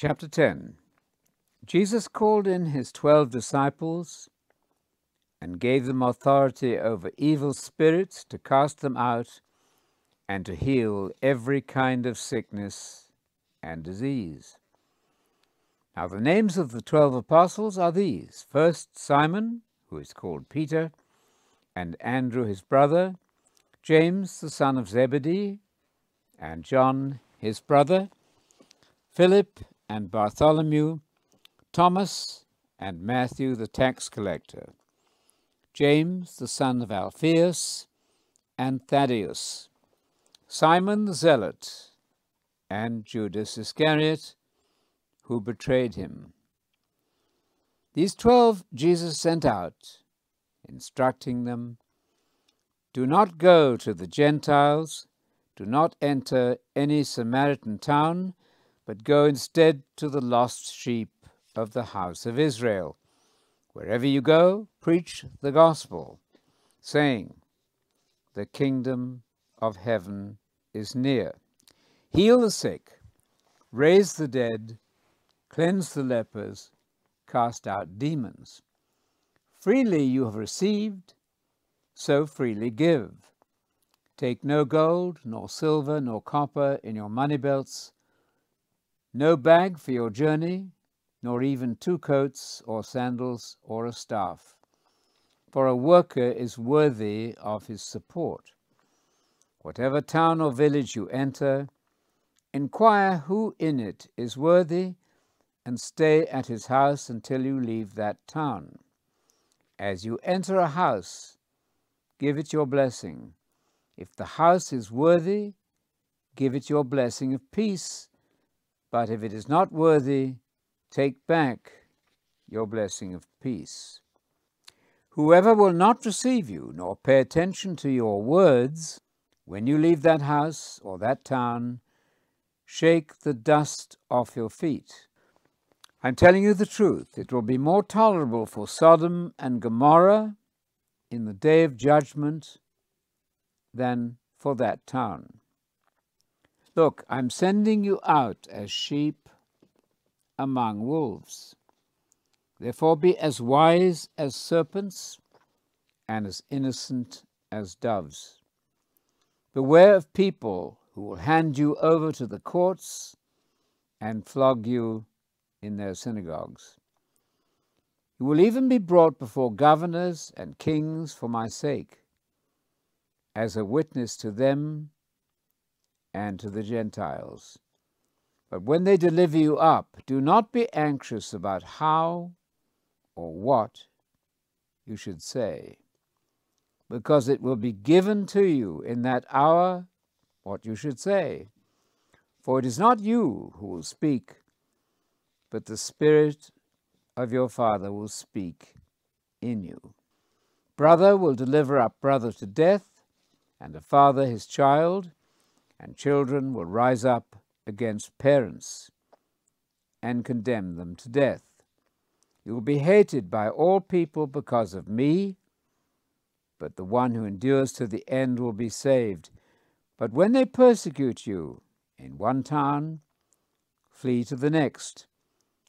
Chapter 10 Jesus called in his twelve disciples and gave them authority over evil spirits to cast them out and to heal every kind of sickness and disease. Now, the names of the twelve apostles are these first, Simon, who is called Peter, and Andrew his brother, James the son of Zebedee, and John his brother, Philip and Bartholomew, Thomas and Matthew the tax collector, James the son of Alphaeus, and Thaddeus, Simon the zealot, and Judas Iscariot, who betrayed him. These twelve Jesus sent out, instructing them Do not go to the Gentiles, do not enter any Samaritan town, but go instead to the lost sheep of the house of Israel. Wherever you go, preach the gospel, saying, The kingdom of heaven is near. Heal the sick, raise the dead, cleanse the lepers, cast out demons. Freely you have received, so freely give. Take no gold, nor silver, nor copper in your money belts, no bag for your journey, nor even two coats, or sandals, or a staff. For a worker is worthy of his support. Whatever town or village you enter, inquire who in it is worthy, and stay at his house until you leave that town. As you enter a house, give it your blessing. If the house is worthy, give it your blessing of peace. But if it is not worthy, take back your blessing of peace. Whoever will not receive you, nor pay attention to your words, when you leave that house or that town, shake the dust off your feet. I'm telling you the truth. It will be more tolerable for Sodom and Gomorrah in the day of judgment than for that town. Look, I'm sending you out as sheep among wolves. Therefore, be as wise as serpents and as innocent as doves. Beware of people who will hand you over to the courts and flog you in their synagogues. You will even be brought before governors and kings for my sake, as a witness to them and to the Gentiles. But when they deliver you up, do not be anxious about how or what you should say, because it will be given to you in that hour what you should say. For it is not you who will speak, but the Spirit of your Father will speak in you. Brother will deliver up brother to death, and a father his child, and children will rise up against parents and condemn them to death. You will be hated by all people because of me, but the one who endures to the end will be saved. But when they persecute you in one town, flee to the next.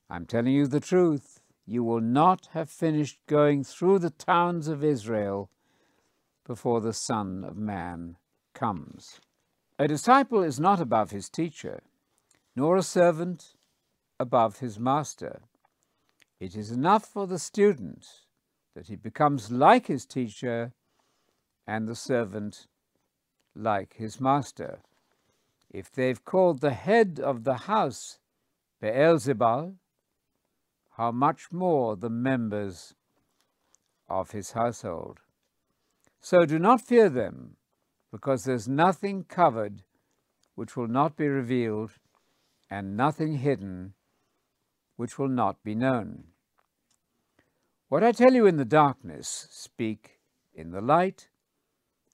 I'm telling you the truth. You will not have finished going through the towns of Israel before the Son of Man comes. A disciple is not above his teacher, nor a servant above his master. It is enough for the student that he becomes like his teacher and the servant like his master. If they've called the head of the house Beelzebul, how much more the members of his household. So do not fear them, because there's nothing covered which will not be revealed, and nothing hidden which will not be known. What I tell you in the darkness, speak in the light,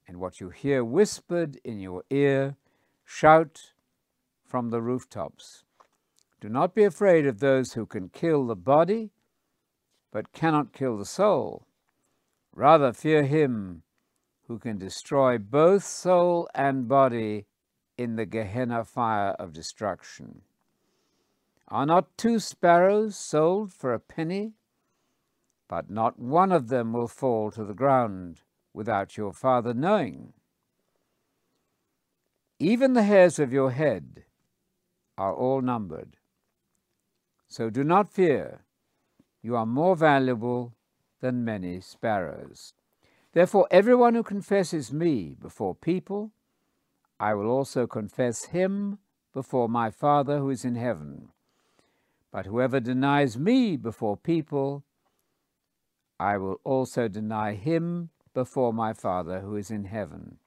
and what you hear whispered in your ear, shout from the rooftops. Do not be afraid of those who can kill the body, but cannot kill the soul. Rather, fear him who can destroy both soul and body in the Gehenna fire of destruction. Are not two sparrows sold for a penny? But not one of them will fall to the ground without your Father knowing. Even the hairs of your head are all numbered. So do not fear, you are more valuable than many sparrows. Therefore, everyone who confesses me before people, I will also confess him before my Father who is in heaven. But whoever denies me before people, I will also deny him before my Father who is in heaven.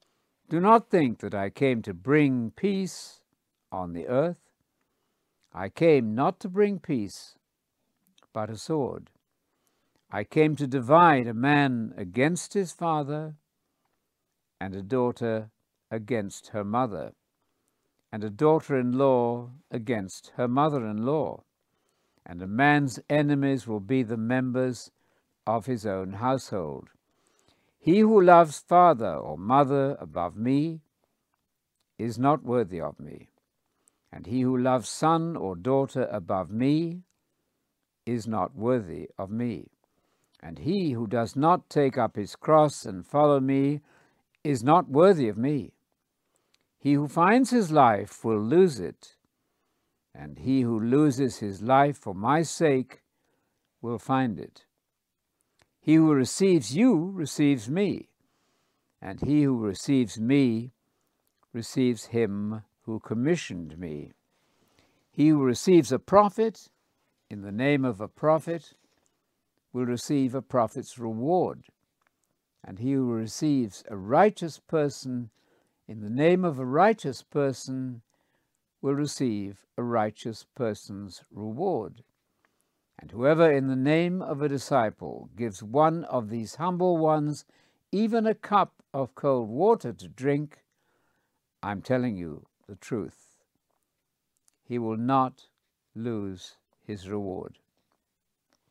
Do not think that I came to bring peace on the earth. I came not to bring peace, but a sword. I came to divide a man against his father, and a daughter against her mother, and a daughter in law against her mother in law. And a man's enemies will be the members of his own household. He who loves father or mother above me is not worthy of me, and he who loves son or daughter above me is not worthy of me. And he who does not take up his cross and follow me is not worthy of me. He who finds his life will lose it, and he who loses his life for my sake will find it. He who receives you receives me, and he who receives me receives him who commissioned me. He who receives a prophet in the name of a prophet will receive a prophet's reward, and he who receives a righteous person in the name of a righteous person will receive a righteous person's reward. And whoever in the name of a disciple gives one of these humble ones even a cup of cold water to drink, I'm telling you the truth. He will not lose his reward.